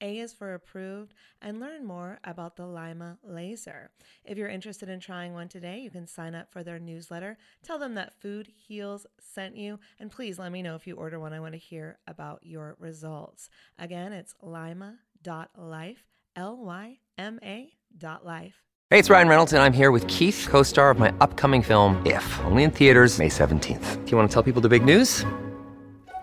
a is for approved, and learn more about the Lyma laser. If you're interested in trying one today, you can sign up for their newsletter. Tell them that Food Heals sent you, and please let me know if you order one. I want to hear about your results. Again, it's lyma.life, L Y M A dot life. Hey, it's Ryan Reynolds, and I'm here with Keith, co star of my upcoming film, If, only in theaters, May 17th. Do you want to tell people the big news?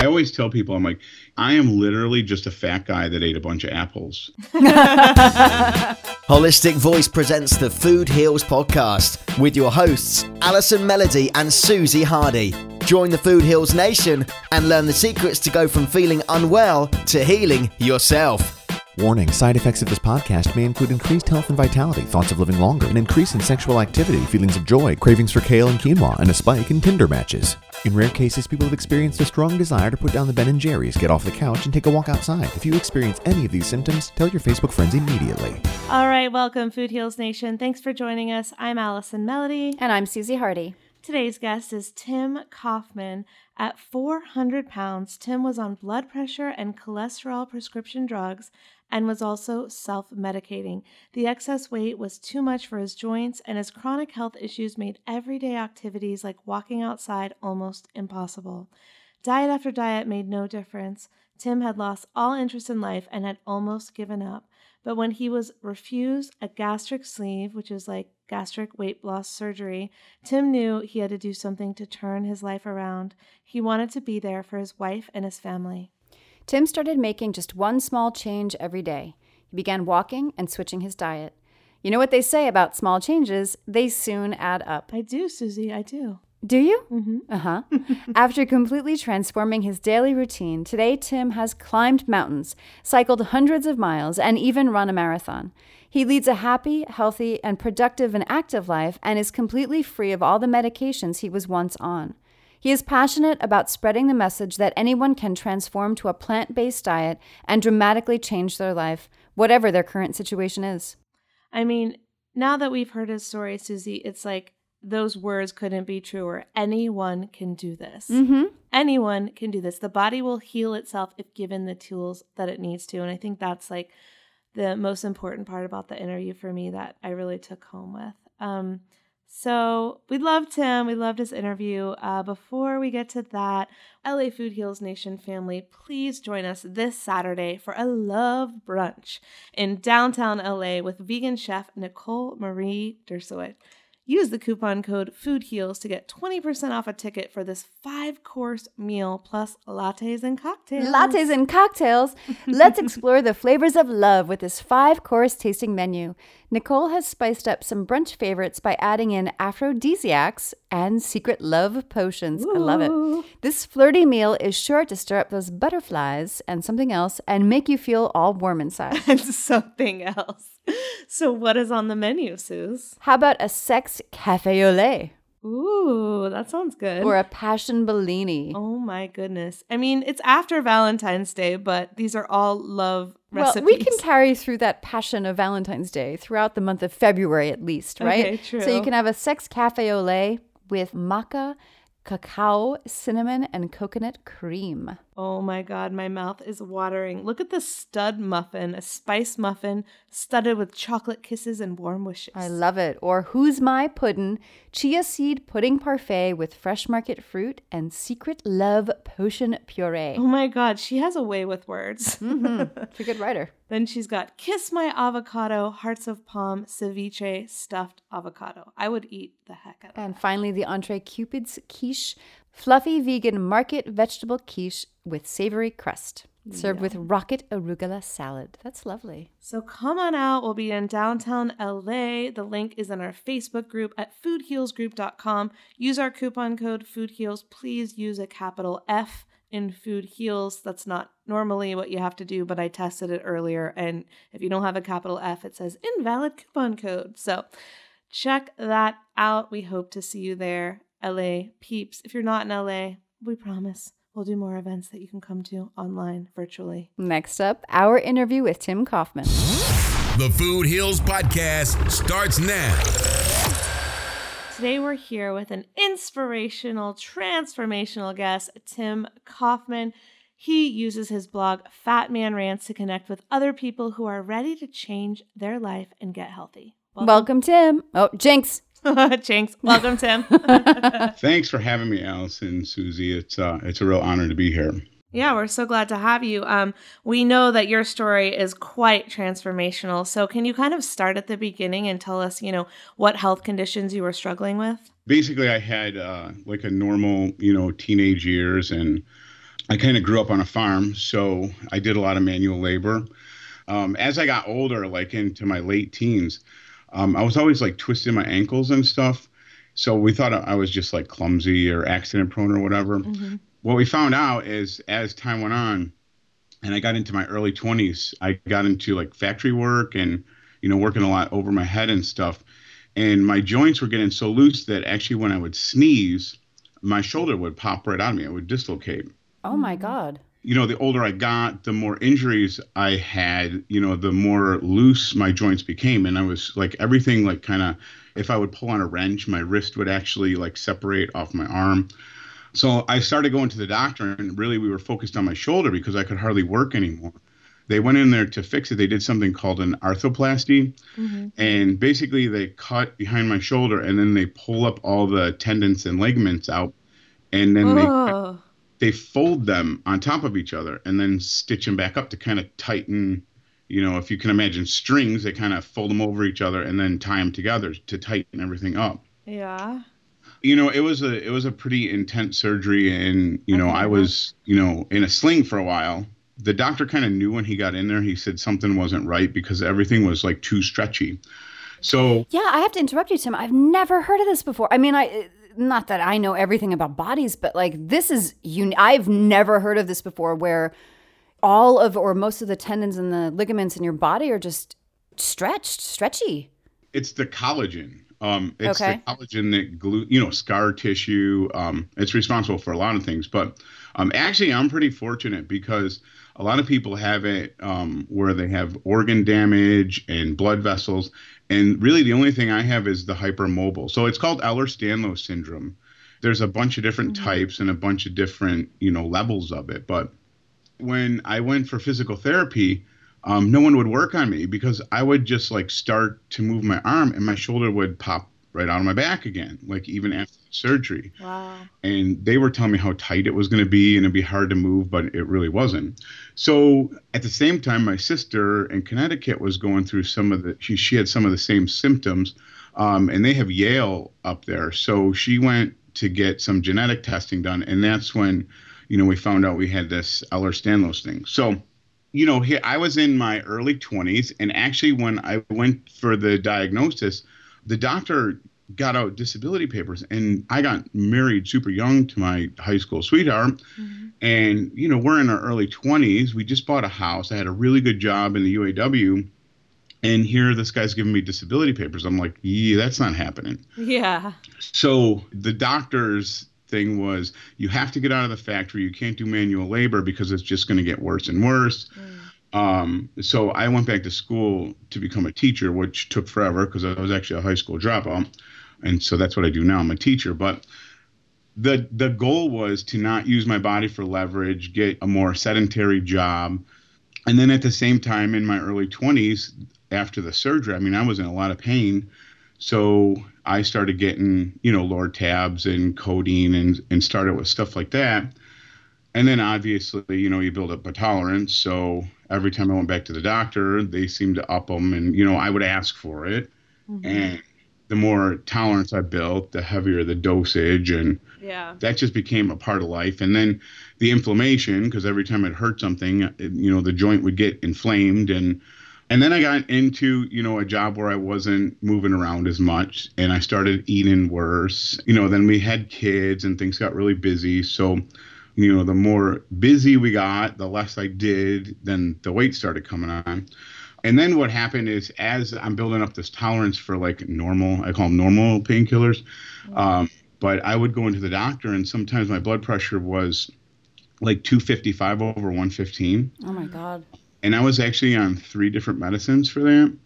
I always tell people, I'm like, I am literally just a fat guy that ate a bunch of apples. Holistic Voice presents the Food Heals podcast with your hosts, Allison Melody and Susie Hardy. Join the Food Heals Nation and learn the secrets to go from feeling unwell to healing yourself. Warning side effects of this podcast may include increased health and vitality, thoughts of living longer, an increase in sexual activity, feelings of joy, cravings for kale and quinoa, and a spike in Tinder matches. In rare cases, people have experienced a strong desire to put down the Ben and Jerry's, get off the couch, and take a walk outside. If you experience any of these symptoms, tell your Facebook friends immediately. All right, welcome, Food Heals Nation. Thanks for joining us. I'm Allison Melody. And I'm Susie Hardy. Today's guest is Tim Kaufman. At 400 pounds, Tim was on blood pressure and cholesterol prescription drugs and was also self medicating. The excess weight was too much for his joints, and his chronic health issues made everyday activities like walking outside almost impossible. Diet after diet made no difference. Tim had lost all interest in life and had almost given up. But when he was refused a gastric sleeve, which is like gastric weight loss surgery, Tim knew he had to do something to turn his life around. He wanted to be there for his wife and his family. Tim started making just one small change every day. He began walking and switching his diet. You know what they say about small changes, they soon add up. I do, Susie, I do. Do you? Mm-hmm. Uh huh. After completely transforming his daily routine, today Tim has climbed mountains, cycled hundreds of miles, and even run a marathon. He leads a happy, healthy, and productive and active life and is completely free of all the medications he was once on. He is passionate about spreading the message that anyone can transform to a plant based diet and dramatically change their life, whatever their current situation is. I mean, now that we've heard his story, Susie, it's like those words couldn't be truer. Anyone can do this. Mm-hmm. Anyone can do this. The body will heal itself if given the tools that it needs to. And I think that's like the most important part about the interview for me that I really took home with. Um, so we loved him. We loved his interview. Uh, before we get to that, LA Food Heals Nation family, please join us this Saturday for a love brunch in downtown LA with vegan chef Nicole Marie Dersuit. Use the coupon code FOODHEALS to get 20% off a ticket for this five course meal plus lattes and cocktails. Lattes and cocktails. Let's explore the flavors of love with this five course tasting menu. Nicole has spiced up some brunch favorites by adding in aphrodisiacs and secret love potions. I love it. This flirty meal is sure to stir up those butterflies and something else and make you feel all warm inside. and something else. So, what is on the menu, Suze? How about a sex cafe au lait Ooh, that sounds good. or a passion bellini? oh my goodness. I mean, it's after Valentine's Day, but these are all love recipes. Well, we can carry through that passion of Valentine's Day throughout the month of February at least, right? Okay, true. So you can have a sex cafe au lait with maca, cacao, cinnamon, and coconut cream. Oh my god, my mouth is watering. Look at the stud muffin, a spice muffin studded with chocolate kisses and warm wishes. I love it. Or Who's My Puddin', chia seed pudding parfait with fresh market fruit and secret love potion puree. Oh my god, she has a way with words. Mm-hmm. It's a good writer. Then she's got Kiss My Avocado, Hearts of Palm, Ceviche, Stuffed Avocado. I would eat the heck out of it. And finally, the entree Cupid's quiche, fluffy vegan market vegetable quiche with savory crust, served with rocket arugula salad. That's lovely. So come on out. We'll be in downtown LA. The link is in our Facebook group at foodhealsgroup.com. Use our coupon code FOODHEALS. Please use a capital F in Food Heals. That's not normally what you have to do, but I tested it earlier. And if you don't have a capital F, it says invalid coupon code. So check that out. We hope to see you there. LA peeps. If you're not in LA, we promise we'll do more events that you can come to online virtually. Next up, our interview with Tim Kaufman. The Food Heals Podcast starts now. Today we're here with an inspirational, transformational guest, Tim Kaufman. He uses his blog Fat Man Rants to connect with other people who are ready to change their life and get healthy. Welcome, Tim. Oh, Jinx. Jinx. Welcome, Tim. Thanks for having me, Allison, Susie. It's uh, it's a real honor to be here. Yeah, we're so glad to have you. Um, we know that your story is quite transformational. So can you kind of start at the beginning and tell us, you know, what health conditions you were struggling with? Basically, I had uh, like a normal, you know, teenage years, and I kind of grew up on a farm, so I did a lot of manual labor. Um, as I got older, like into my late teens, um, I was always like twisting my ankles and stuff. So we thought I was just like clumsy or accident prone or whatever. What we found out is as time went on, and I got into my early 20s, I got into like factory work and, you know, working a lot over my head and stuff. And my joints were getting so loose that actually when I would sneeze, my shoulder would pop right out of me. It would dislocate Oh my God. you know, the older I got, the more injuries I had, you know, the more loose my joints became. And I was like, everything, like, kind of, if I would pull on a wrench, my wrist would actually like separate off my arm. So I started going to the doctor, and really we were focused on my shoulder because I could hardly work anymore. They went in there to fix it. They did something called an arthroplasty. Mm-hmm. And basically, they cut behind my shoulder and then they pull up all the tendons and ligaments out. And then they Oh, they fold them on top of each other and then stitch them back up to kind of tighten you know if you can imagine strings they kind of fold them over each other and then tie them together to tighten everything up yeah. You know it was a it was a pretty intense surgery and you know i was you know in a sling for a while the doctor kind of knew when he got in there he said something wasn't right because everything was like too stretchy so Yeah, I have to interrupt you, Tim. I've never heard of this before. I mean, I not that I know everything about bodies, but like this is un- I've never heard of this before where all of or most of the tendons and the ligaments in your body are just stretched, stretchy. it's the collagen Um, it's Okay. the collagen that glue, you know, scar tissue. Um, it's responsible for a lot of things. But um, actually, I'm pretty fortunate because a lot of people have it um, where they have organ damage and blood vessels, and really the only thing I have is the hypermobile. So it's called Ehlers-Danlos syndrome. There's a bunch of different types and a bunch of different, you know, levels of it. But when I went for physical therapy, um, no one would work on me because I would just like start to move my arm and my shoulder would pop right out of my back again, like even after the surgery. Wow. And they were telling me how tight it was going to be and it'd be hard to move, but it really wasn't. So at the same time, my sister in Connecticut was going through some of the, she, she had some of the same symptoms. Um, and they have Yale up there. So she went to get some genetic testing done. And that's when, you know, we found out we had this Ehlers-Danlos thing. So, you know, here I was in my early 20s, and actually, when I went for the diagnosis, the doctor got out disability papers, and I got married super young to my high school sweetheart. Mm-hmm. And, you know, we're in our early 20s. We just bought a house. I had a really good job in the UAW. And here, this guy's giving me disability papers. I'm like, yeah, that's not happening. Yeah. So the doctor's thing was you have to get out of the factory. You can't do manual labor because it's just going to get worse and worse. Um, so I went back to school to become a teacher, which took forever because I was actually a high school dropout. And so that's what I do now. I'm a teacher. But the the goal was to not use my body for leverage, get a more sedentary job. And then at the same time in my early 20s after the surgery, I mean I was in a lot of pain. So I started getting, you know, Lortabs and codeine and, and started with stuff like that. And then obviously, you know, you build up a tolerance. So every time I went back to the doctor, they seemed to up them. And, you know, I would ask for it. Mm-hmm. And the more tolerance I built, the heavier the dosage. And Yeah. that just became a part of life. And then the inflammation, because every time it hurt something, it, you know, the joint would get inflamed. And and then I got into, you know, a job where I wasn't moving around as much and I started eating worse. You know, then we had kids and things got really busy. So, you know, the more busy we got, the less I did, then the weight started coming on. And then what happened is as I'm building up this tolerance for like normal, I call them normal painkillers. Um, but I would go into the doctor and sometimes my blood pressure was like 255 over 115 Oh my God. And I was actually on three different medicines for that.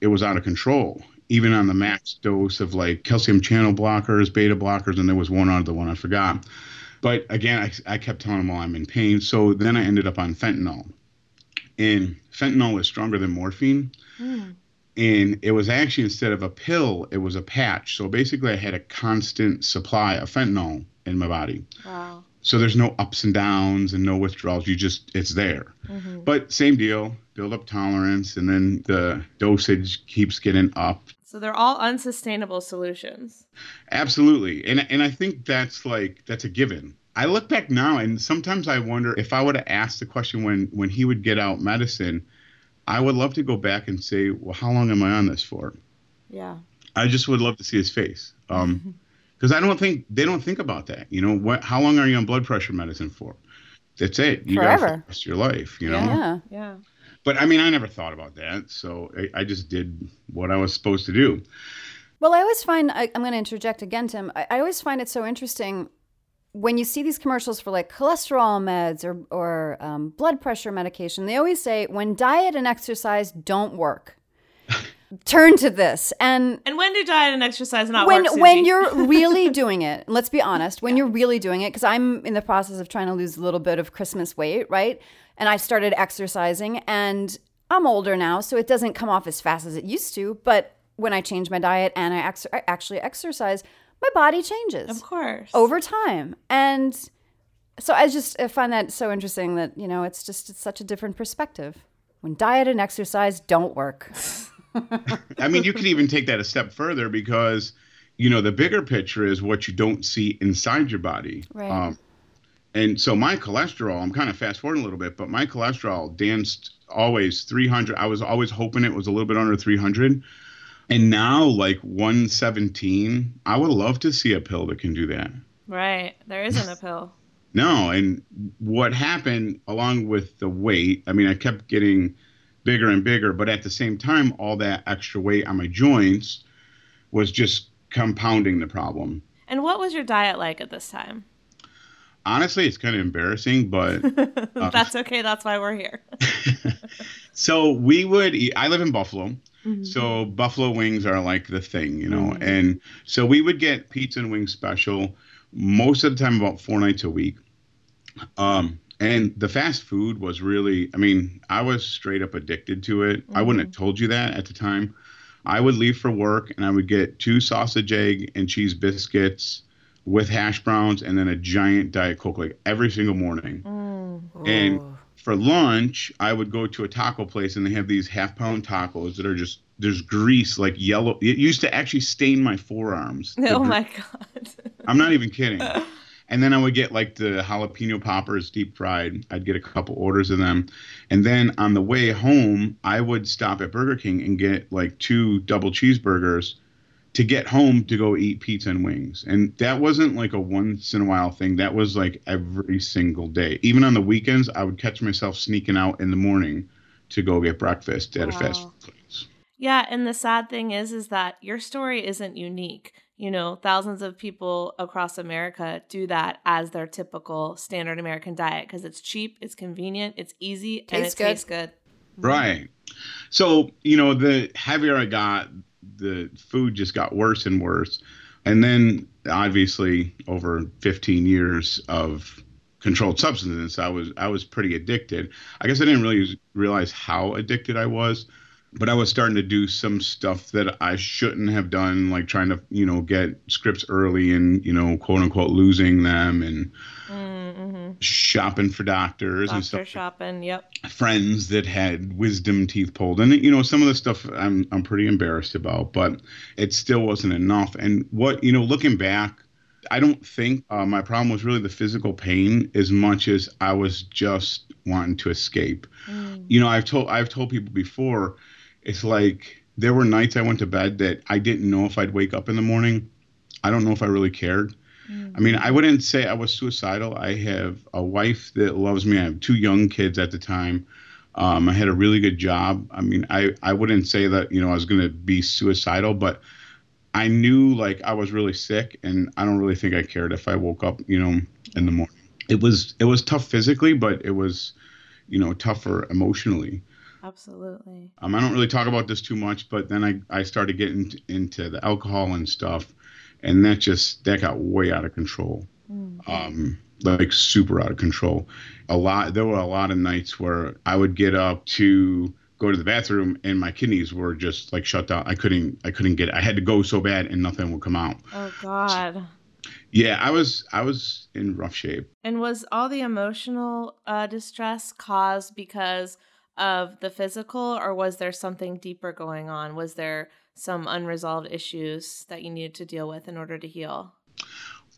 It was out of control, even on the max dose of like calcium channel blockers, beta blockers, and there was one other one I forgot. But again, I, I kept telling them, well, I'm in pain. So then I ended up on fentanyl. And fentanyl is stronger than morphine. Hmm. And it was actually, instead of a pill, it was a patch. So basically, I had a constant supply of fentanyl in my body. Wow. So there's no ups and downs and no withdrawals. You just it's there. But same deal, build up tolerance, and then the dosage keeps getting up. So they're all unsustainable solutions. Absolutely, and and I think that's like that's a given. I look back now, and sometimes I wonder if I would have asked the question when when he would get out medicine, I would love to go back and say, well, how long am I on this for? Yeah. I just would love to see his face. Um, because I don't think they don't think about that. You know, what? How long are you on blood pressure medicine for? That's it. You got for Forever. the rest of your life. You know. Yeah. Yeah. But I mean, I never thought about that, so I, I just did what I was supposed to do. Well, I always find, I, I'm going to interject again, Tim. I, I always find it so interesting when you see these commercials for like cholesterol meds or, or um, blood pressure medication. They always say when diet and exercise don't work, turn to this. And And when do diet and exercise not when work? when you're really doing it let's be honest when you're really doing it because i'm in the process of trying to lose a little bit of christmas weight right and i started exercising and i'm older now so it doesn't come off as fast as it used to but when i change my diet and i, ex- I actually exercise my body changes of course. over time and so i just I find that so interesting that you know it's just it's such a different perspective when diet and exercise don't work I mean, you could even take that a step further because, you know, the bigger picture is what you don't see inside your body. Right. Um, and so my cholesterol, I'm kind of fast forwarding a little bit, but my cholesterol danced always 300. I was always hoping it was a little bit under 300. And now, like 117, I would love to see a pill that can do that. Right. There isn't a pill. No, and what happened along with the weight, I mean, I kept getting bigger and bigger, but at the same time, all that extra weight on my joints was just compounding the problem. And what was your diet like at this time? Honestly, it's kind of embarrassing, but uh, that's okay. That's why we're here. so we would eat, I live in Buffalo. Mm-hmm. So buffalo wings are like the thing, you know. Mm-hmm. And so we would get pizza and wings special most of the time about four nights a week. Um, and the fast food was really, I mean, I was straight up addicted to it. Mm-hmm. I wouldn't have told you that at the time. I would leave for work and I would get two sausage, egg, and cheese biscuits with hash browns and then a giant Diet Coke like every single morning. Mm. And for lunch, I would go to a taco place and they have these half pound tacos that are just there's grease like yellow. It used to actually stain my forearms. Oh my god! I'm not even kidding. And then I would get like the jalapeno poppers deep fried. I'd get a couple orders of them. And then on the way home, I would stop at Burger King and get like two double cheeseburgers to get home to go eat pizza and wings. And that wasn't like a once in a while thing. That was like every single day. Even on the weekends, I would catch myself sneaking out in the morning to go get breakfast at wow. a fast food place. Yeah, and the sad thing is is that your story isn't unique you know, thousands of people across America do that as their typical standard American diet because it's cheap, it's convenient, it's easy, tastes and it good. tastes good. Mm-hmm. Right. So, you know, the heavier I got, the food just got worse and worse. And then obviously over 15 years of controlled substances, I was I was pretty addicted. I guess I didn't really realize how addicted I was but I was starting to do some stuff that I shouldn't have done, like trying to, you know, get scripts early and, you know, quote unquote losing them and mm-hmm. shopping for doctors Doctor and stuff. shopping, yep. Friends that had wisdom teeth pulled. And, you know, some of the stuff I'm, I'm pretty embarrassed about, but it still wasn't enough. And what, you know, looking back, I don't think uh, my problem was really the physical pain as much as I was just wanting to escape. Mm. You know, I've told I've told people before, it's like there were nights I went to bed that I didn't know if I'd wake up in the morning. I don't know if I really cared. Mm-hmm. I mean, I wouldn't say I was suicidal. I have a wife that loves me. I have two young kids at the time. Um, I had a really good job. I mean, I, I wouldn't say that, you know, I was going to be suicidal, but I knew like I was really sick and I don't really think I cared if I woke up, you know, in the morning. It was, it was tough physically, but it was, you know, tougher emotionally. Absolutely. Um, I don't really talk about this too much, but then I, I started getting into the alcohol and stuff, and that just that got way out of control. Mm-hmm. Um, like super out of control. A lot. There were a lot of nights where I would get up to go to the bathroom and my kidneys were just like shut down. I couldn't. I couldn't get. It. I had to go so bad and nothing would come out. Oh God. So, yeah, I was I was in rough shape. And was all the emotional uh, distress caused because of the physical, or was there something deeper going on? Was there some unresolved issues that you needed to deal with in order to heal?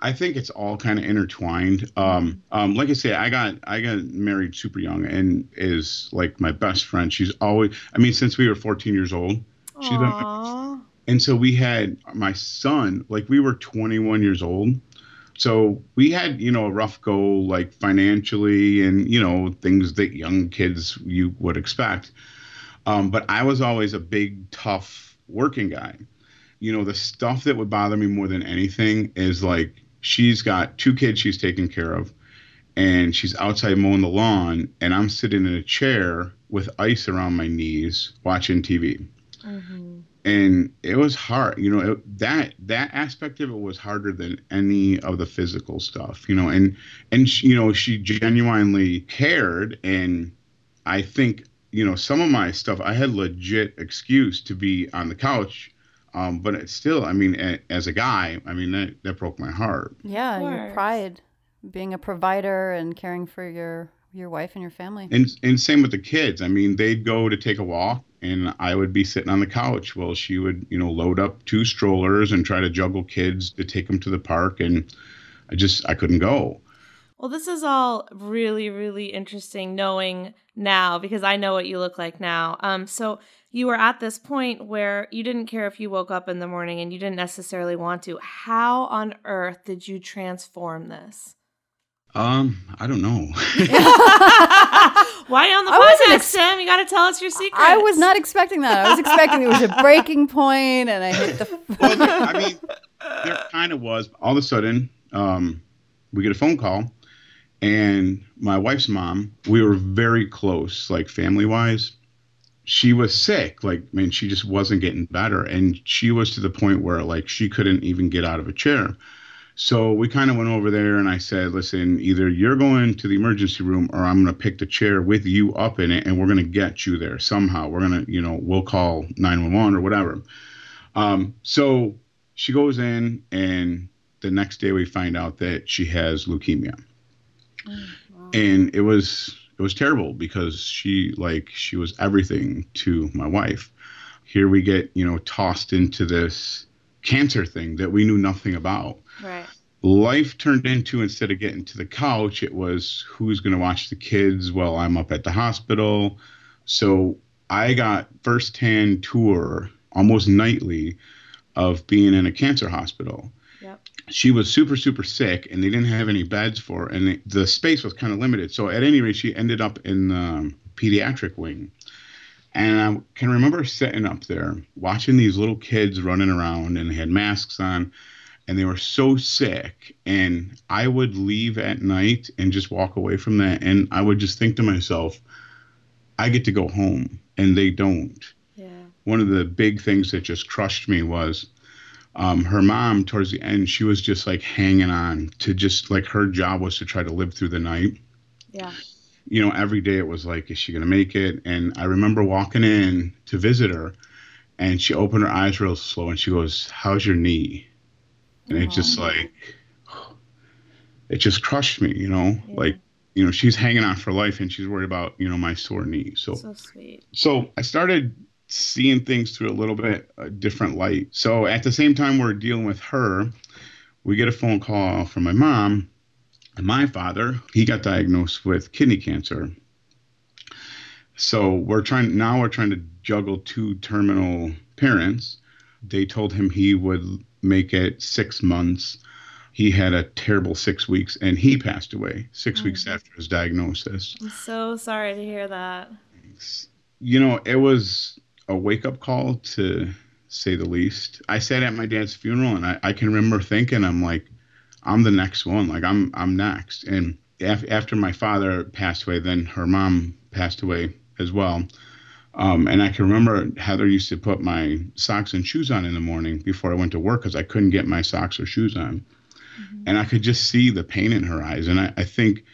I think it's all kind of intertwined. Um, um, like I say, I got I got married super young, and is like my best friend. She's always, I mean, since we were 14 years old, she's been. And so we had my son, like we were 21 years old, so we had you know a rough go like financially and you know things that young kids you would expect. Um, but i was always a big tough working guy. You know the stuff that would bother me more than anything is like she's got two kids she's taking care of and she's outside mowing the lawn and i'm sitting in a chair with ice around my knees watching tv mm-hmm and it was hard you know it, that that aspect of it was harder than any of the physical stuff you know and and she, you know she genuinely cared. And i think you know some of my stuff i had legit excuse to be on the couch um, but it's still i mean a, as a guy i mean that, that broke my heart. Yeah your pride being a provider and caring for your your wife and your family. And and same with the kids. I mean they'd go to take a walk and I would be sitting on the couch while she would, you know, load up two strollers and try to juggle kids to take them to the park, and I just I couldn't go. Well, this is all really, really interesting knowing now because I know what you look like now. Um, so you were at this point where you didn't care if you woke up in the morning and you didn't necessarily want to. How on earth did you transform this? Um, I don't know. Why on the I wasn't podcast, ex- Sam? You got to tell us your secret. I was not expecting that. I was expecting it was a breaking point and I hit the. well, there- I mean, there kind of was. All of a sudden, um, we get a phone call, and my wife's mom. We were very close, like family wise. She was sick. Like, man, she just wasn't getting better, and she was to the point where like she couldn't even get out of a chair. So we kind of went over there, and I said, "Listen, either you're going to the emergency room, or I'm going to pick the chair with you up in it, and we're going to get you there somehow. We're going to, you know, we'll call 911 or whatever." Um, so she goes in, and the next day we find out that she has leukemia, and it was it was terrible because she like she was everything to my wife. Here we get you know tossed into this cancer thing that we knew nothing about. Right. life turned into instead of getting to the couch it was who's going to watch the kids while i'm up at the hospital? So i got firsthand tour almost nightly of being in a cancer hospital. Yep. she was super super sick and they didn't have any beds for her and the, the space was kind of limited. So at any rate she ended up in the um, pediatric wing and I can remember sitting up there watching these little kids running around and they had masks on and they were so sick. And I would leave at night and just walk away from that. And I would just think to myself, I get to go home and they don't. Yeah. One of the big things that just crushed me was um, her mom, towards the end, she was just like hanging on to just like her job was to try to live through the night Yeah. You know, every day it was like, is she going to make it? And I remember walking in to visit her and she opened her eyes real slow and she goes, How's your knee? And it just like, it just crushed me, you know, like, you know, she's hanging on for life and she's worried about, you know, my sore knee. So, So sweet. so I started seeing things through a little bit a different light. So at the same time we're dealing with her, we get a phone call from my mom my father. He got diagnosed with kidney cancer. So we're trying now we're trying to juggle two terminal parents. They told him he would make it 6 months. He had a terrible 6 weeks and he passed away 6 weeks mm. after his diagnosis I'm so sorry to hear that. you know, it was a wake up call to say the least. I sat at my dad's funeral and I, I can remember thinking, I'm like, I'm the next one. Like I'm, I'm next. And af- after my father passed away, then her mom passed away as well. Um, and I can remember Heather used to put my socks and shoes on in the morning before I went to work because I couldn't get my socks or shoes on. And I could just see the pain in her eyes. And I, I think,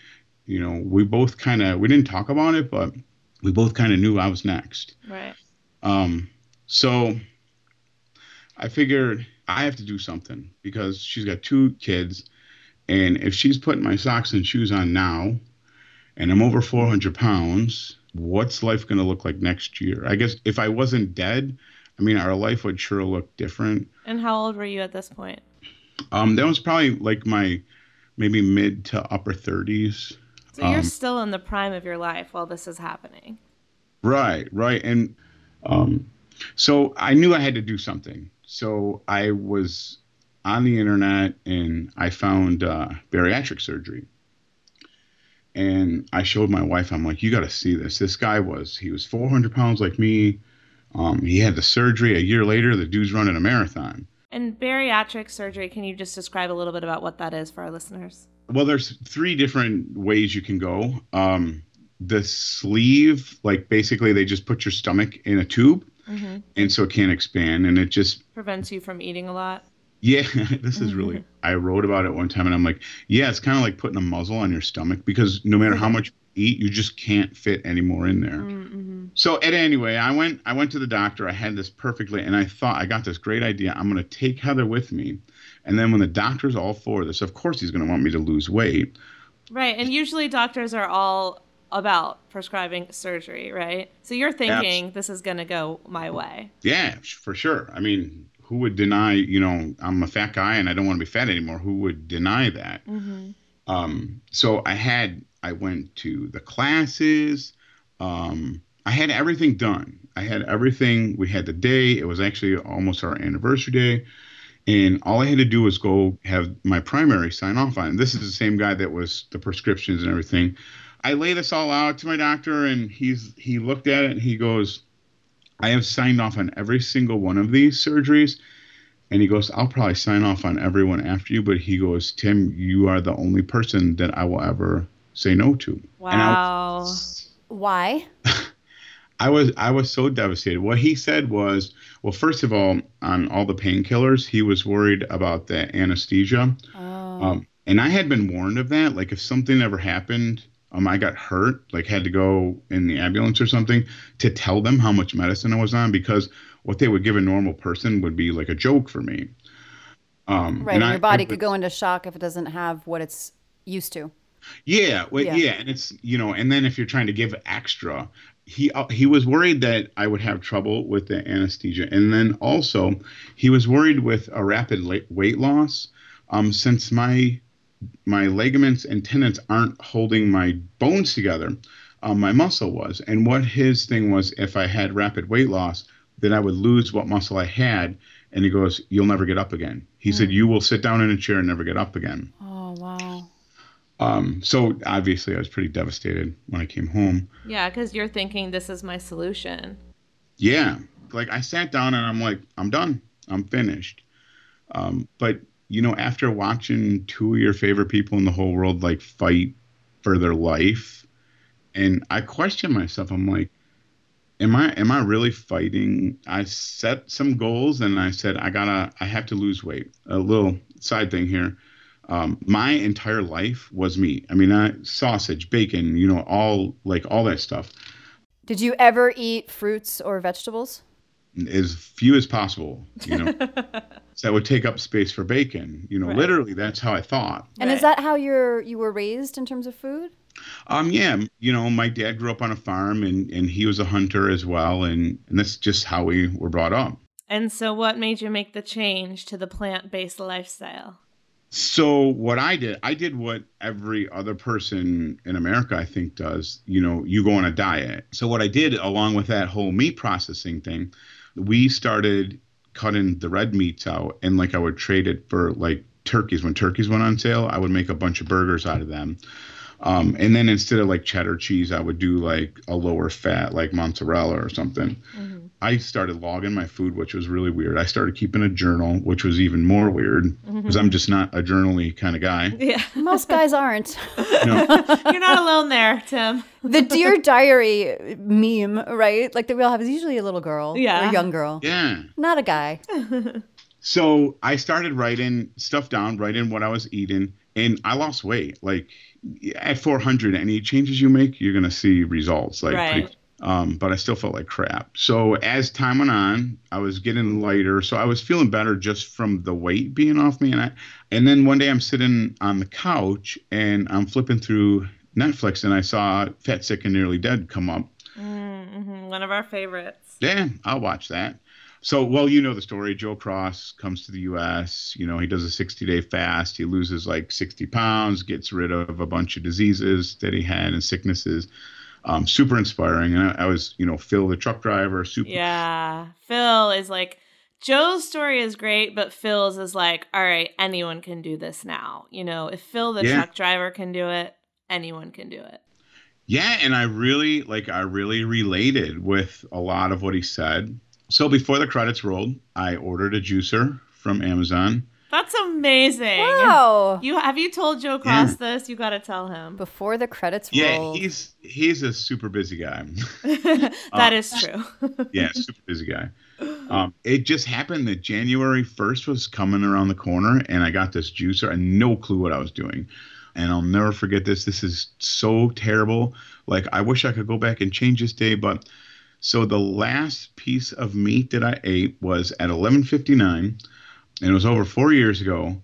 you know, we both kind of, we didn't talk about it, but we both kind of knew I was next. Right. Um, so I figured I have to do something because she's got two kids. And if she's putting my socks and shoes on now and I'm over 400 pounds, what's life going to look like next year? I guess if I wasn't dead, I mean, our life would sure look different. And how old were you at this point? Um, that was probably like my maybe mid to upper 30s. So you're Um, still in the prime of your life while this is happening. Right, right. And um, so I knew I had to do something. So I was on the internet and I found uh, bariatric surgery. And I showed my wife, I'm like, you got to see this. This guy was, he was 400 pounds like me. Um, he had the surgery. A year later, the dude's running a marathon. And bariatric surgery, can you just describe a little bit about what that is for our listeners? Well, there's three different ways you can go. Um, the sleeve, like basically they just put your stomach in a tube Mm-hmm. and so it can't expand and it just Prevents you from eating a lot. yeah this is really i wrote about it one time and i'm like yeah it's kind of like putting a muzzle on your stomach because no matter how much you eat you just can't fit any more in there Mm-hmm. so at anyway i went i went to the doctor i had this perfectly and i thought i got this great idea i'm going to take heather with me and then when the doctor's all for this of course he's going to want me to lose weight Right. And usually doctors are all about prescribing surgery, right? So you're thinking this is going to go my way. Yeah, for sure. I mean, who would deny, you know, I'm a fat guy and I don't want to be fat anymore. Who would deny that? Mm-hmm. Um, so I had, I went to the classes. Um, I had everything done. I had everything. We had the day. It was actually almost our anniversary day. And all I had to do was go have my primary sign off on. it. This is the same guy that was the prescriptions and everything. I lay this all out to my doctor, and he's he looked at it and he goes, "I have signed off on every single one of these surgeries." And he goes, I'll probably sign off on everyone after you, but he goes, Tim, you are the only person that I will ever say no to. And I Wow. Why? I was I was so devastated. What he said was, well, first of all, on all the painkillers, he was worried about the anesthesia. Um, and I had been warned of that. Like if something ever happened, um, I got hurt, like had to go in the ambulance or something, to tell them how much medicine I was on because what they would give a normal person would be like a joke for me. Um, Right, and, I- your body I could go into shock if it doesn't have what it's used to. Yeah, well, Yeah. yeah. and it's you know, and then if you're trying to give extra, he uh, he was worried that I would have trouble with the anesthesia, and then also he was worried with a rapid weight loss, um, since my my ligaments and tendons aren't holding my bones together, um, my muscle was, and what his thing was, if I had rapid weight loss, then I would lose what muscle I had, and he goes, "You'll never get up again." He said, "You will sit down in a chair and never get up again." Oh, wow. Um, so obviously, I was pretty devastated when I came home. Yeah, because you're thinking this is my solution. Yeah, like I sat down and I'm like, I'm done. I'm finished. Um, but you know, after watching two of your favorite people in the whole world like fight for their life, and I question myself. I'm like, am I am I really fighting? I set some goals and I said I gotta I have to lose weight. A little side thing here. Um, my entire life was meat. I mean, I, sausage, bacon, you know, all like all that stuff. Did you ever eat fruits or vegetables? As few as possible, you know. so that would take up space for bacon. You know, Right. literally that's how I thought. And is that how you're you were raised in terms of food? Um yeah, you know, my dad grew up on a farm and and he was a hunter as well and and that's just how we were brought up. And so, what made you make the change to the plant based lifestyle? So what I did, I did what every other person in America I think does. You know, you go on a diet. So what I did along with that whole meat processing thing, we started cutting the red meats out and like I would trade it for like turkeys when turkeys went on sale, I would make a bunch of burgers out of them. Um, and then instead of like cheddar cheese, I would do like a lower fat, like mozzarella or something. I started logging my food, which was really weird. I started keeping a journal, which was even more weird because I'm just not a journally kind of guy. Yeah, Most guys aren't. You know, you're not alone there, Tim. the Dear Diary meme, right? Like that we all have is usually a little girl Yeah. or a young girl, yeah. not a guy. So I started writing stuff down, writing what I was eating, and I lost weight. Like at 400, any changes you make, you're gonna see results. Like, Right. pretty- um, but I still felt like crap. So as time went on, I was getting lighter. So I was feeling better just from the weight being off me. And I, and then one day I'm sitting on the couch and I'm flipping through Netflix and I saw Fat, Sick, and Nearly Dead come up. Mm-hmm. One of our favorites. Yeah, I'll watch that. So, well, you know the story. Joe Cross comes to the U.S. You know, he does a 60 day fast. He loses like 60 pounds, gets rid of a bunch of diseases that he had and sicknesses. Um, super inspiring. And I, I was, you know, Phil, the truck driver, super. Yeah, Phil is like Joe's story is great, but Phil's is like, all right, anyone can do this now. You know, if Phil the Yeah. truck driver can do it, anyone can do it. Yeah, and I really like I really related with a lot of what he said. So before the credits rolled, I ordered a juicer from Amazon. That's amazing. Wow. You have you told Joe Cross this? You got to tell him. Before the credits Yeah, rolled. he's he's a super busy guy. That is true. yeah, super busy guy. Um, it just happened that January 1st was coming around the corner, and I got this juicer. I had no clue what I was doing. And I'll never forget this. This is so terrible. Like, I wish I could go back and change this day, but so the last piece of meat that I ate was at 11:59, and it was over four years ago,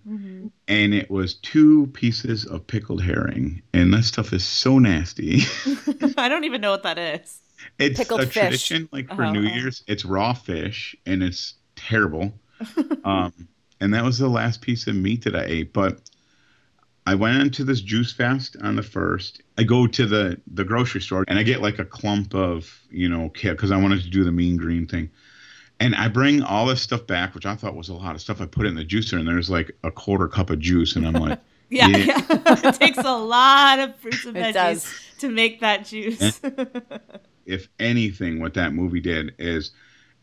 and it was two pieces of pickled herring, and that stuff is so nasty. I don't even know what that is. It's Pickled a fish. tradition, like for Uh-huh, New. Year's. It's raw fish, and it's terrible. um, and that was the last piece of meat that I ate. But I went into this juice fast on the first. I go to the the grocery store, and I get like a clump of you know because I wanted to do the mean green thing. And I bring all this stuff back, which I thought was a lot of stuff. I put it in the juicer, and there's like a quarter cup of juice, and I'm like, Yeah, Yeah. yeah. it takes a lot of fruits and It veggies does. to make that juice. if anything, what that movie did is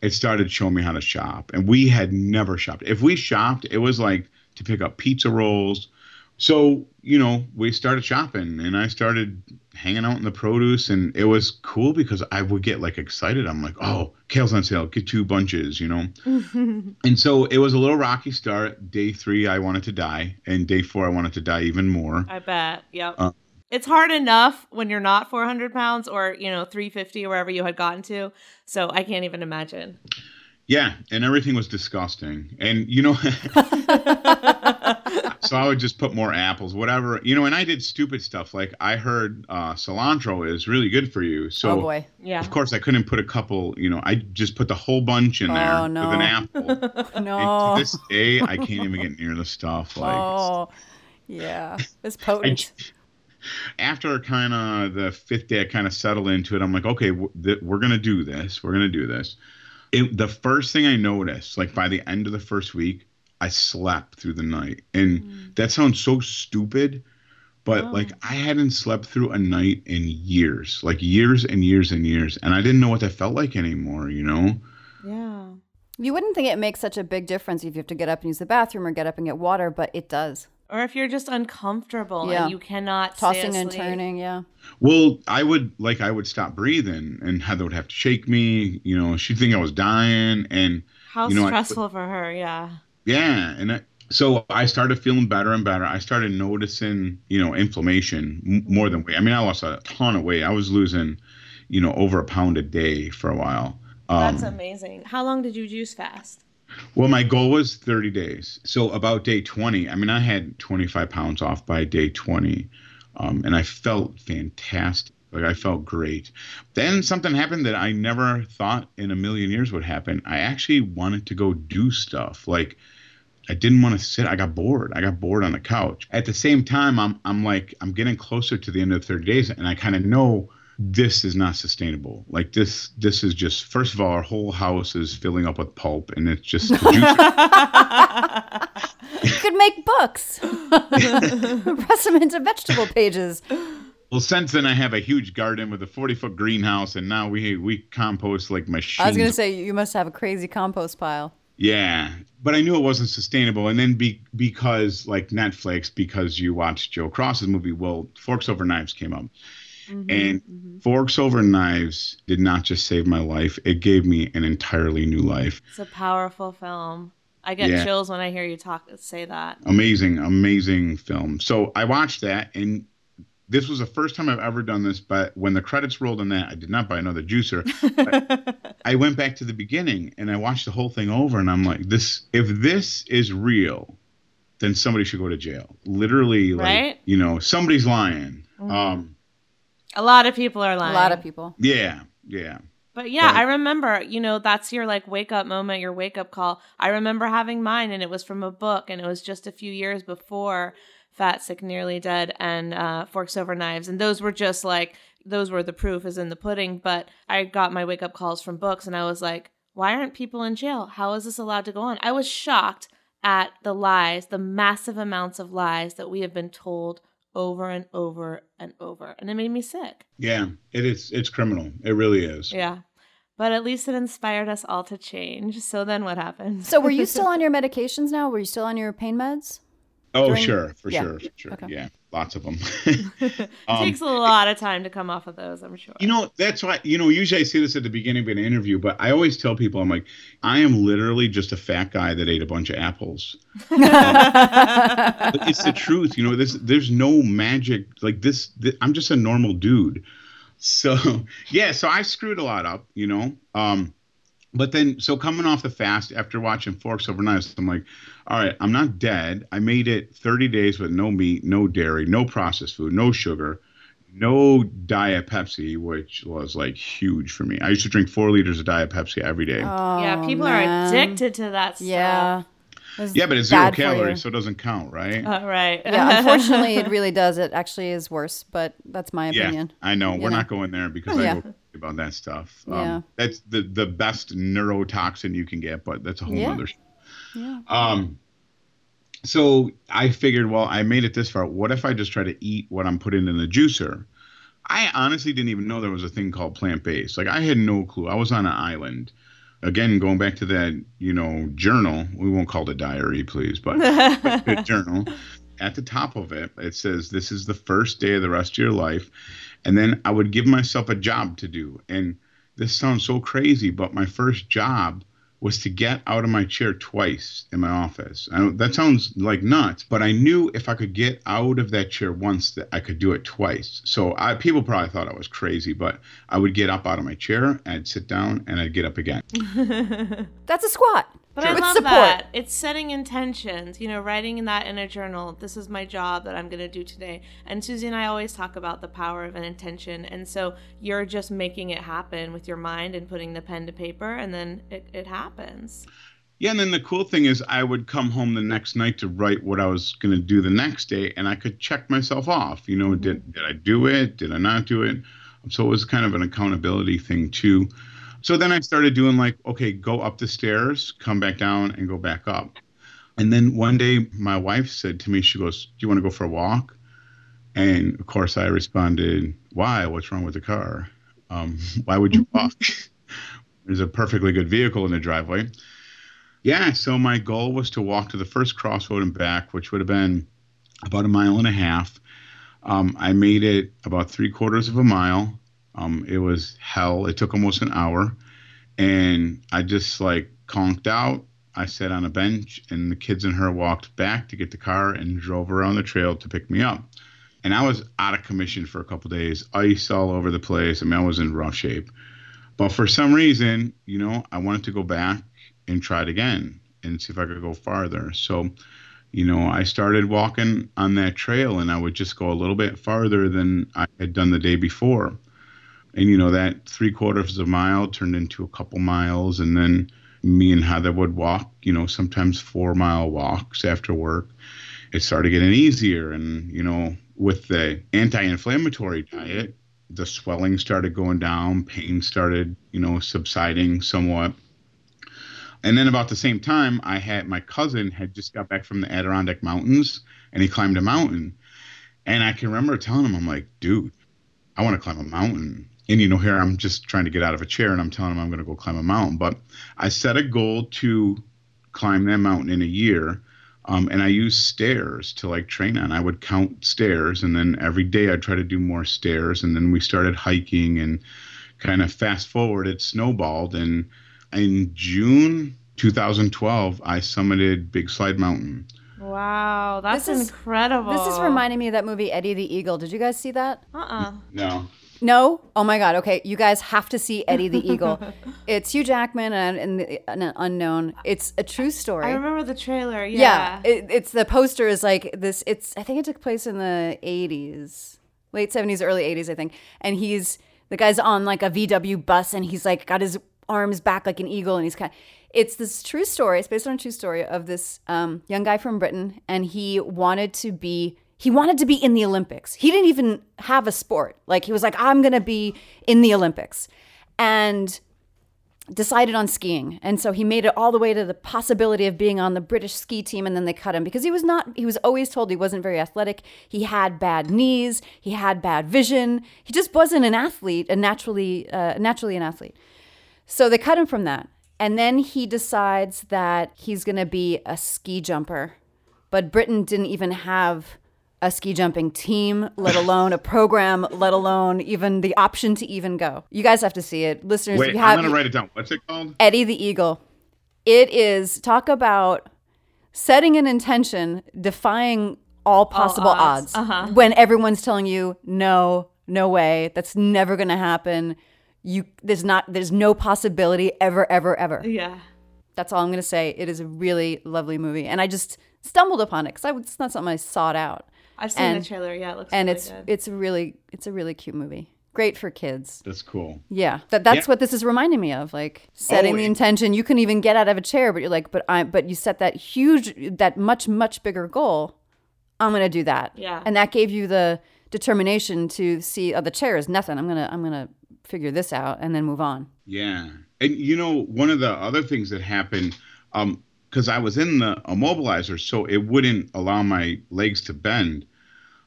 it started showing me how to shop. And we had never shopped. If we shopped, it was like to pick up pizza rolls. So, you know, we started shopping and I started hanging out in the produce and it was cool because I would get like excited. I'm like, oh, kale's on sale, get two bunches, you know? and so it was a little rocky start. Day three, I wanted to die. And day four, I wanted to die even more. I bet. Yep. Uh, it's hard enough when you're not 400 pounds or, you know, 350 or wherever you had gotten to. So I can't even imagine. Yeah, and everything was disgusting. And you know, so I would just put more apples, whatever. You know, and I did stupid stuff like I heard uh, cilantro is really good for you. So oh boy. Yeah. of course I couldn't put a couple. You know, I just put the whole bunch in there Oh, no. with an apple. No. And to this day, I can't even get near the stuff. Like oh, yeah. It's potent. after kind of the fifth day, I kind of settled into it. I'm like, okay, w- th- we're gonna do this. We're gonna do this. It, the first thing I noticed, like by the end of the first week, I slept through the night, and mm. that sounds so stupid, but oh. like I hadn't slept through a night in years, like years and years and years, and I didn't know what that felt like anymore. You know? Yeah. You wouldn't think it makes such a big difference if you have to get up and use the bathroom or get up and get water, but it does. Or if you're just uncomfortable Yeah. and you cannot Tossing and turning, yeah. Well, I would like I would stop breathing, and Heather would have to shake me. You know, she'd think I was dying, and How you know, I- stressful for her. Yeah. Yeah, and I, so I started feeling better and better. I started noticing, you know, inflammation more than weight. I mean, I lost a ton of weight. I was losing, you know, over a pound a day for a while. That's Um, amazing. How long did you juice fast? well, my goal was 30 days. So about day 20, I mean, I had 25 pounds off by day 20, um, and I felt fantastic. Like I felt great. Then something happened that I never thought in a million years would happen. I actually wanted to go do stuff. Like I didn't want to sit. I got bored. I got bored on the couch. At the same time, I'm I'm like I'm getting closer to the end of the 30 days, and I kind of know this is not sustainable. Like this this is just first of all, our whole house is filling up with pulp, and it's just You could make books. Press them into vegetable pages. Well, since then I have a huge garden with a 40 foot greenhouse, and now we we compost like machines. I was going to say, you must have a crazy compost pile. Yeah, but I knew it wasn't sustainable. And then be, because like Netflix, because you watched Joe Cross's movie, well, Forks Over Knives came up, mm-hmm, and mm-hmm. Forks Over Knives did not just save my life; it gave me an entirely new life. It's a powerful film. I get Yeah. chills when I hear you talk say that. Amazing, amazing film. So I watched that, and this was the first time I've ever done this. But when the credits rolled on that, I did not buy another juicer. I went back to the beginning and I watched the whole thing over, and I'm like, this. If this is real, then somebody should go to jail. Literally, like Right? you know, somebody's lying. Um, A lot of people are lying. A lot of people. yeah, yeah. But yeah, But- I remember, you know, that's your like wake up moment, your wake up call. I remember having mine and it was from a book and it was just a few years before Fat, Sick, Nearly Dead and uh, Forks Over Knives. And those were just like, those were the proof is in the pudding. But I got my wake up calls from books and I was like, why aren't people in jail? How is this allowed to go on? I was shocked at the lies, the massive amounts of lies that we have been told over and over and over. And it made me sick. Yeah, it is. It's criminal. It really is. Yeah. But at least it inspired us all to change. So then what happened? So, were you still on your medications now? Were you still on your pain meds? Oh, During- sure, for Yeah. sure, for sure. Okay. Yeah, lots of them. it takes a lot of time to come off of those, I'm sure. You know, that's why, you know, usually I say this at the beginning of an interview, but I always tell people, I'm like, I am literally just a fat guy that ate a bunch of apples. But it's the truth. You know, this, there's no magic like this, th- I'm just a normal dude. So, yeah, so I screwed a lot up, you know. Um, but then, so coming off the fast after watching Forks Over Knives, I'm like, all right, I'm not dead. I made it 30 days with no meat, no dairy, no processed food, no sugar, no Diet Pepsi, which was like huge for me. I used to drink four liters of Diet Pepsi every day. Oh, yeah, Oh, people man. are addicted to that stuff. Yeah. It's yeah, but it's zero bad for you. calories, so it doesn't count, right? Oh, right. Yeah, unfortunately, it really does. It actually is worse, but that's my opinion. yeah, opinion. I know. We're know. not going there because Yeah. I go about that stuff. Um, Yeah. That's the the best neurotoxin you can get, but that's a whole Yeah. other. show. Yeah. Um. So I figured, well, I made it this far. What if I just try to eat what I'm putting in the juicer? I honestly didn't even know there was a thing called plant based. Like I had no clue. I was on an island. Again, going back to that, you know, journal. We won't call it a diary, please, but the journal. At the top of it, it says, "This is the first day of the rest of your life," and then I would give myself a job to do. And this sounds so crazy, but my first job was to get out of my chair twice in my office. That sounds like nuts, but I knew if I could get out of that chair once, that I could do it twice. So I, people probably thought I was crazy, but I would get up out of my chair, I'd sit down, and I'd get up again. That's a squat. But I love support. that. It's setting intentions, you know, writing that in a journal. This is my job that I'm going to do today. And Susie and I always talk about the power of an intention. And so you're just making it happen with your mind and putting the pen to paper, and then it, it happens. Yeah, and then the cool thing is, I would come home the next night to write what I was going to do the next day, and I could check myself off. You know, mm-hmm. did did I do it? Did I not do it? So it was kind of an accountability thing too. So then I started doing like, okay, go up the stairs, come back down, and go back up. And then one day, my wife said to me, she goes, "Do you want to go for a walk?" And of course, I responded, "Why? What's wrong with the car? Um, why would you walk? There's a perfectly good vehicle in the driveway." Yeah, so my goal was to walk to the first crossroad and back, which would have been about a mile and a half. Um, I made it about three quarters of a mile. Um, it was hell. It took almost an hour. And I just like conked out. I sat on a bench, and the kids and her walked back to get the car and drove around the trail to pick me up. And I was out of commission for a couple days, ice all over the place. I mean, I was in rough shape. But for some reason, you know, I wanted to go back and try it again and see if I could go farther. So, you know, I started walking on that trail and I would just go a little bit farther than I had done the day before. And, you know, that three quarters of a mile turned into a couple miles. And then me and Heather would walk, you know, sometimes four mile walks after work. It started getting easier. And, you know, with the anti inflammatory diet, the swelling started going down, pain started, you know, subsiding somewhat. And then about the same time, I had my cousin had just got back from the Adirondack Mountains and he climbed a mountain. And I can remember telling him, I'm like, dude, I want to climb a mountain. And you know, here I'm just trying to get out of a chair and I'm telling him I'm going to go climb a mountain. But I set a goal to climb that mountain in a year. Um, and I used stairs to like train on. I would count stairs, and then every day I'd try to do more stairs. And then we started hiking, and kind of fast forward, it snowballed. And in June 2012, I summited Big Slide Mountain. Wow, that's This is- incredible. This is reminding me of that movie Eddie the Eagle. Did you guys see that? Uh-uh. No. No? Oh my God. Okay. You guys have to see Eddie the Eagle. it's Hugh Jackman and, and, the, an unknown. It's a true story. I remember the trailer. yeah. Yeah. It, it's the poster is like this. It's, I think it took place in the 80s, late 70s, early 80s, I think. And he's, the guy's on like a VW bus and he's like got his arms back like an eagle and he's kind of, it's this true story. It's based on a true story of this um, young guy from Britain, and he wanted to be he wanted to be in the Olympics. He didn't even have a sport. Like he was like, I'm gonna be in the Olympics, and decided on skiing. And so he made it all the way to the possibility of being on the British ski team, and then they cut him because he was not. He was always told he wasn't very athletic. He had bad knees. He had bad vision. He just wasn't an athlete, a naturally uh, naturally an athlete. So they cut him from that. And then he decides that he's going to be a ski jumper. But Britain didn't even have a ski jumping team, let alone a program, let alone even the option to even go. You guys have to see it. Listeners, Wait, you I'm going to write it down. What's it called? Eddie the Eagle. It is talk about setting an intention, defying all possible odds. odds, uh-huh. when everyone's telling you no, no way, that's never going to happen. You there's not there's no possibility ever ever ever. yeah. That's all I'm going to say. It is a really lovely movie and I just stumbled upon it cuz it's not something I sought out. I've seen And- the trailer. Yeah, it looks And really it's good. it's a really it's a really cute movie. Great for kids. That's cool. Yeah, that that's Yeah. what this is reminding me of. Like setting Oh, the intention. You can even get out of a chair, but you're like, but I, but you set that huge, that much, much bigger goal. I'm gonna do that. Yeah. and that gave you the determination to see. Oh, the chair is nothing. I'm gonna, I'm gonna figure this out and then move on. Yeah. And you know, one of the other things that happened, um, because I was in the immobilizer, so it wouldn't allow my legs to bend.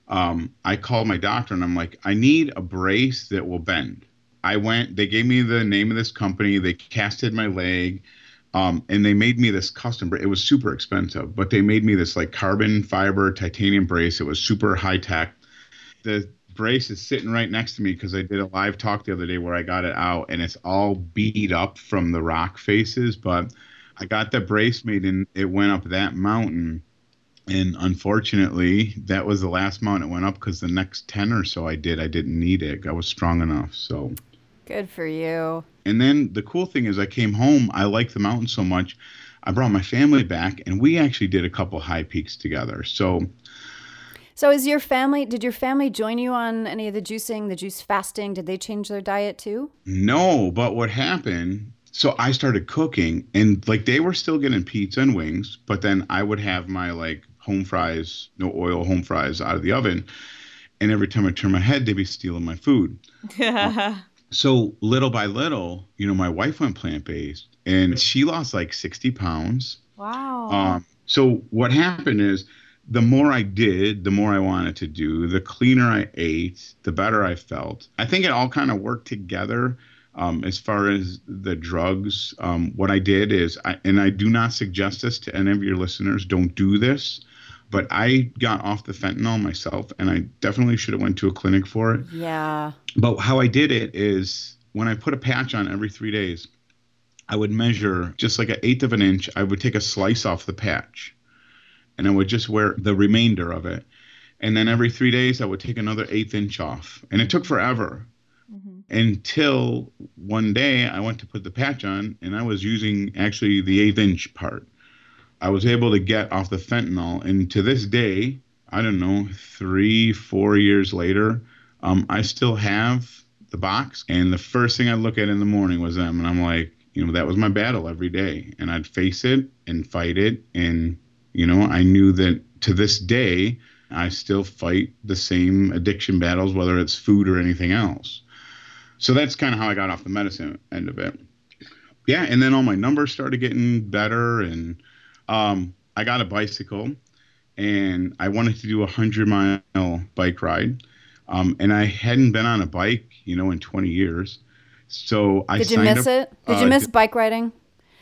Um, I called my doctor and I'm like, I need a brace that will bend. I went, they gave me the name of this company, they casted my leg, um, and they made me this custom. Brace. It was super expensive, but they made me this like carbon fiber titanium brace. It was super high tech. The brace is sitting right next to me because I did a live talk the other day where I got it out, and it's all beat up from the rock faces. But I got the brace made, and it went up that mountain. And unfortunately, that was the last mountain it went up because the next 10 or so I did, I didn't need it. I was strong enough. So Good for you. and then the cool thing is, I came home. I liked the mountain so much. I brought my family back, and we actually did a couple high peaks together. So, So is your family did your family join you on any of the juicing, the juice fasting? Did they change their diet too? no, but what happened? So I started cooking, and like they were still getting pizza and wings, but then I would have my like home fries, no oil home fries out of the oven. And every time I turn my head, they'd be stealing my food. So little by little, you know, my wife went plant based and she lost like 60 pounds. Wow. Um, so what happened is the more I did, the more I wanted to do, the cleaner I ate, the better I felt. I think it all kind of worked together. Um, as far as the drugs, um, what I did is, I, and I do not suggest this to any of your listeners, don't do this. But I got off the fentanyl myself, and I definitely should have went to a clinic for it. Yeah. But how I did it is when I put a patch on every three days, I would measure just like an eighth of an inch. I would take a slice off the patch and I would just wear the remainder of it. And then every three days, I would take another eighth inch off. And it took forever until one day I went to put the patch on and I was using actually the eighth inch part. I was able to get off the fentanyl. And to this day, I don't know, three, four years later, um, I still have the box. And the first thing I look at in the morning was them. And I'm like, you know, that was my battle every day. And I'd face it and fight it. And, you know, I knew that to this day, I still fight the same addiction battles, whether it's food or anything else. So that's kind of how I got off the medicine end of it. Yeah. And then all my numbers started getting better. And um, I got a bicycle and I wanted to do a hundred mile bike ride. Um, and I hadn't been on a bike, you know, in 20 years. So I Did you miss up- it? Did uh, you miss d- bike riding?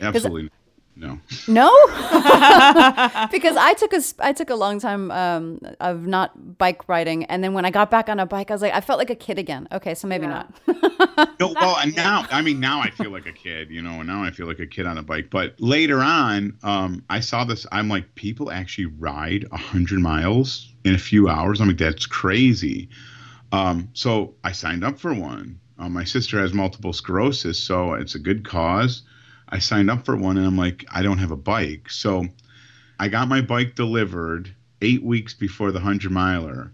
Absolutely no. No, because I took a s- I took a long time um, of not bike riding, and then when I got back on a bike, I was like, I felt like a kid again. Okay, so maybe not. No, well, and now I mean now I feel like a kid, you know, and now I feel like a kid on a bike. But later on, um, I saw this. I'm like, people actually ride hundred miles in a few hours. I'm like, that's crazy. Um, so I signed up for one. Uh, my sister has multiple sclerosis, so it's a good cause. I signed up for one, and I'm like, I don't have a bike, so I got my bike delivered eight weeks before the hundred miler,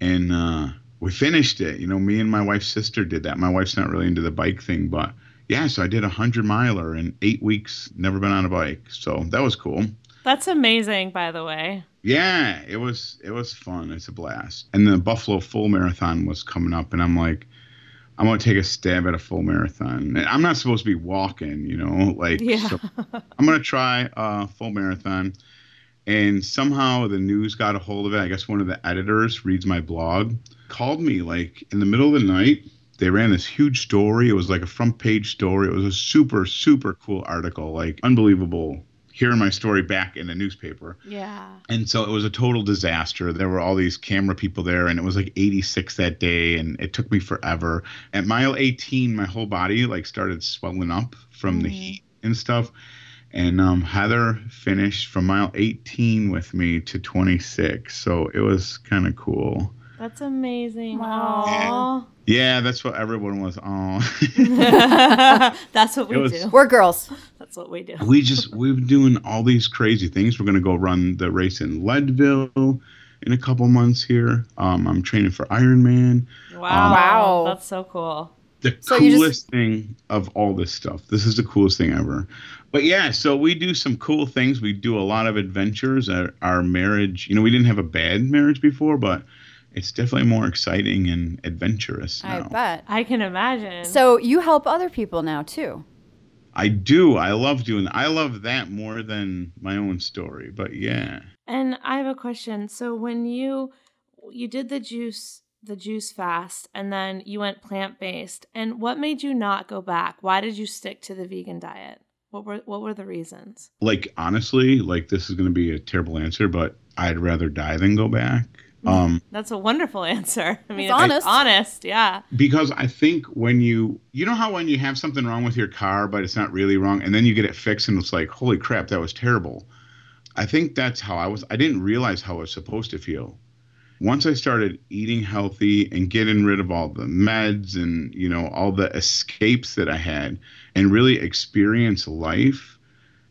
and uh, we finished it. You know, me and my wife's sister did that. My wife's not really into the bike thing, but yeah, so I did a hundred miler in eight weeks. Never been on a bike, so that was cool. That's amazing, by the way. Yeah, it was it was fun. It's a blast. And the Buffalo Full Marathon was coming up, and I'm like, I'm gonna take a stab at a full marathon. And I'm not supposed to be walking, you know, like Yeah. so I'm gonna try a full marathon. And somehow the news got a hold of it. I guess one of the editors reads my blog, called me like in the middle of the night. They ran this huge story. It was like a front page story. It was a super, super cool article, like unbelievable. Hearing my story back in the newspaper. Yeah. And so it was a total disaster. There were all these camera people there, and it was like 86 that day, and it took me forever. At mile 18, my whole body like started swelling up from the heat and stuff. And um, Heather finished from mile 18 with me to 26, so it was kind of cool. That's amazing. Wow. Yeah, that's what everyone was on. That's what we was- do. We're girls. That's what we do. we just we've been doing all these crazy things. We're gonna go run the race in Leadville in a couple months here. Um, I'm training for Ironman. Wow. Wow. That's so cool. the So you coolest thing of all this stuff. This is the coolest thing ever. But yeah, so we do some cool things. We do a lot of adventures. Our, our marriage, you know, we didn't have a bad marriage before, but it's definitely more exciting and adventurous now. I bet. I can imagine. So you help other people now too. I do. I love doing. I love that more than my own story. But yeah. And I have a question. So when you you did the juice the juice fast and then you went plant-based and what made you not go back? Why did you stick to the vegan diet? What were what were the reasons? Like honestly, like this is going to be a terrible answer, but I'd rather die than go back. Um, That's a wonderful answer. I mean, It's honest. honest, yeah. because I think when you you know how when you have something wrong with your car but it's not really wrong and then you get it fixed and it's like holy crap that was terrible. I think that's how I was I didn't realize how I was supposed to feel. Once I started eating healthy and getting rid of all the meds and you know all the escapes that I had and really experience life,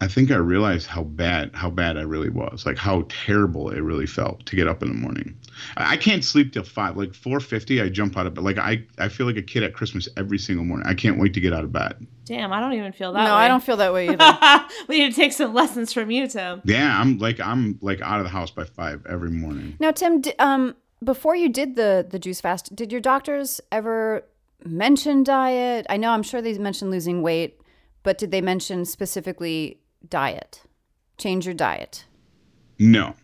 I think I realized how bad how bad I really was, like how terrible it really felt to get up in the morning. I I can't sleep till five, like four fifty. I jump out of bed, like I I feel like a kid at Christmas every single morning. I can't wait to get out of bed. Damn, I don't even feel that no, way. I don't feel that way either. we need to take some lessons from you, Tim. Yeah, I'm like I'm like out of the house by five every morning. now, Tim, di- um, before you did the the juice fast, did your doctors ever mention diet? I know I'm sure they mentioned losing weight, but did they mention specifically diet? Change your diet. No.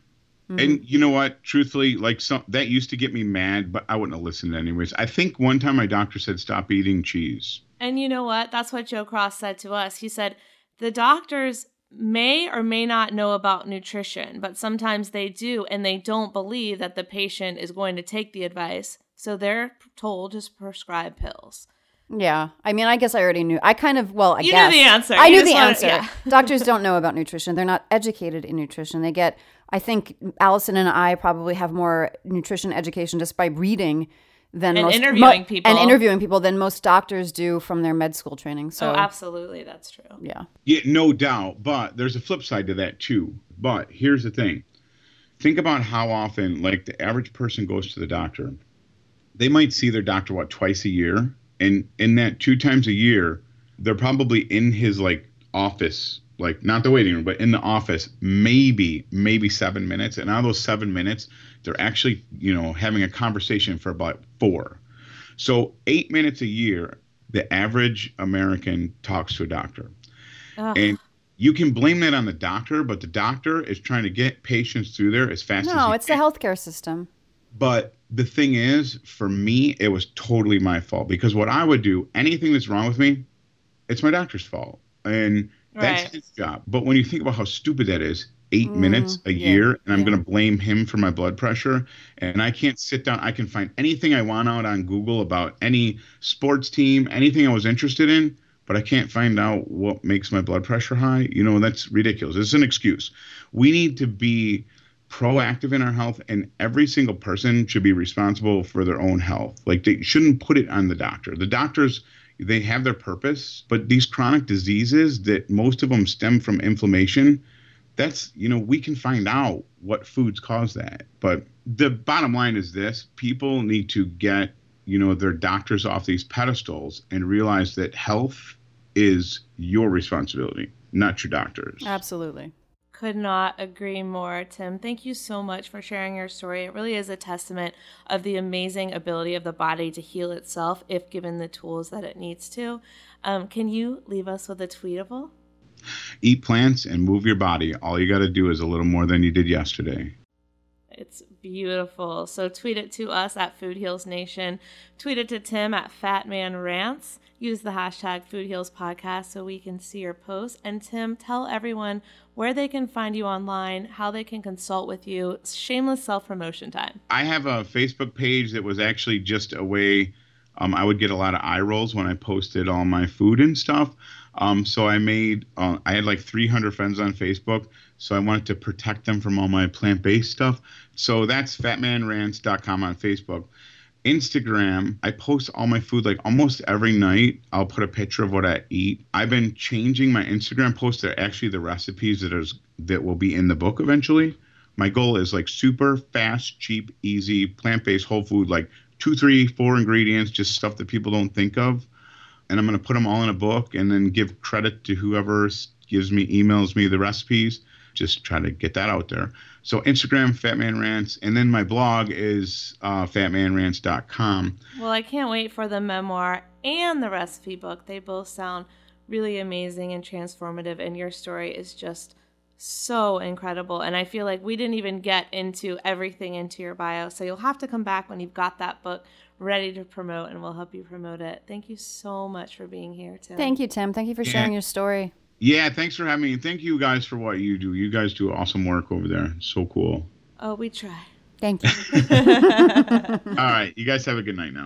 Mm-hmm. And you know what? Truthfully, like some that used to get me mad, but I wouldn't have listened anyways. I think one time my doctor said stop eating cheese. And you know what? That's what Joe Cross said to us. He said the doctors may or may not know about nutrition, but sometimes they do, and they don't believe that the patient is going to take the advice. So they're told to prescribe pills. Yeah, I mean, I guess I already knew. I kind of well, I You knew guess the answer. I You knew the wanted- answer. yeah. Doctors don't know about nutrition. They're not educated in nutrition. They get. I think Allison and I probably have more nutrition education just by reading than And most interviewing people. and interviewing people than most doctors do from their med school training. So oh, absolutely. That's true. yeah, Yeah, no doubt. But there's a flip side to that too. But here's the thing. Think about how often, like the average person goes to the doctor. They might see their doctor what twice a year, and in that two times a year, they're probably in his like office, like not the waiting room, but in the office, maybe maybe seven minutes. And out of those seven minutes, they're actually you know having a conversation for about four. So eight minutes a year, the average American talks to a doctor. And you can blame that on the doctor, but the doctor is trying to get patients through there as fast as no, it's the healthcare system. But the thing is, for me, it was totally my fault because what I would do, anything that's wrong with me, it's my doctor's fault. And that's Right. his job. But when you think about how stupid that is, eight mm, minutes a year, and I'm going to blame him for my blood pressure, and I can't sit down, I can find anything I want out on Google about any sports team, anything I was interested in, but I can't find out what makes my blood pressure high. You know, that's ridiculous. It's an excuse. We need to be proactive in our health and every single person should be responsible for their own health. Like they shouldn't put it on the doctor. The doctors they have their purpose but these chronic diseases that most of them stem from inflammation that's you know we can find out what foods cause that. But the bottom line is this people need to get you know their doctors off these pedestals and realize that health is your responsibility not your doctors. Absolutely. Could not agree more, Tim. Thank you so much for sharing your story. It really is a testament of the amazing ability of the body to heal itself if given the tools that it needs to. Um, can you leave us with a tweetable? eat plants and move your body all you got to do is a little more than you did yesterday It's beautiful. So tweet it to us at Food Heals Nation. Tweet it to Tim at Fatman Rants. Use the hashtag Food Heals Podcast so we can see your posts. And Tim, tell everyone where they can find you online, how they can consult with you. Shameless self promotion time. I have a Facebook page that was actually just a way um, I would get a lot of eye rolls when I posted all my food and stuff. Um, so I made, uh, I had like 300 friends on Facebook. So I wanted to protect them from all my plant based stuff. So that's fatmanrants.com on Facebook. Instagram, I post all my food like almost every night. I'll put a picture of what I eat. I've been changing my Instagram posts. They're actually the recipes that is that will be in the book eventually. My goal is like super fast, cheap, easy, plant-based whole food, like two, three, four ingredients, just stuff that people don't think of. And I'm gonna put them all in a book and then give credit to whoever gives me emails me the recipes. Just try to get that out there. So Instagram, Fat Man Rants, and then my blog is uh, fatmanrants.com. Well, I can't wait for the memoir and the recipe book. They both sound really amazing and transformative, and your story is just so incredible. And I feel like we didn't even get into everything into your bio. So you'll have to come back when you've got that book ready to promote, and we'll help you promote it. Thank you so much for being here, Tim. Thank you, Tim. Thank you for Yeah. sharing your story. Yeah, thanks for having me. And thank you guys for what you do. You guys do awesome work over there. So cool. Oh, we try. Thank you. All right. You guys have a good night now.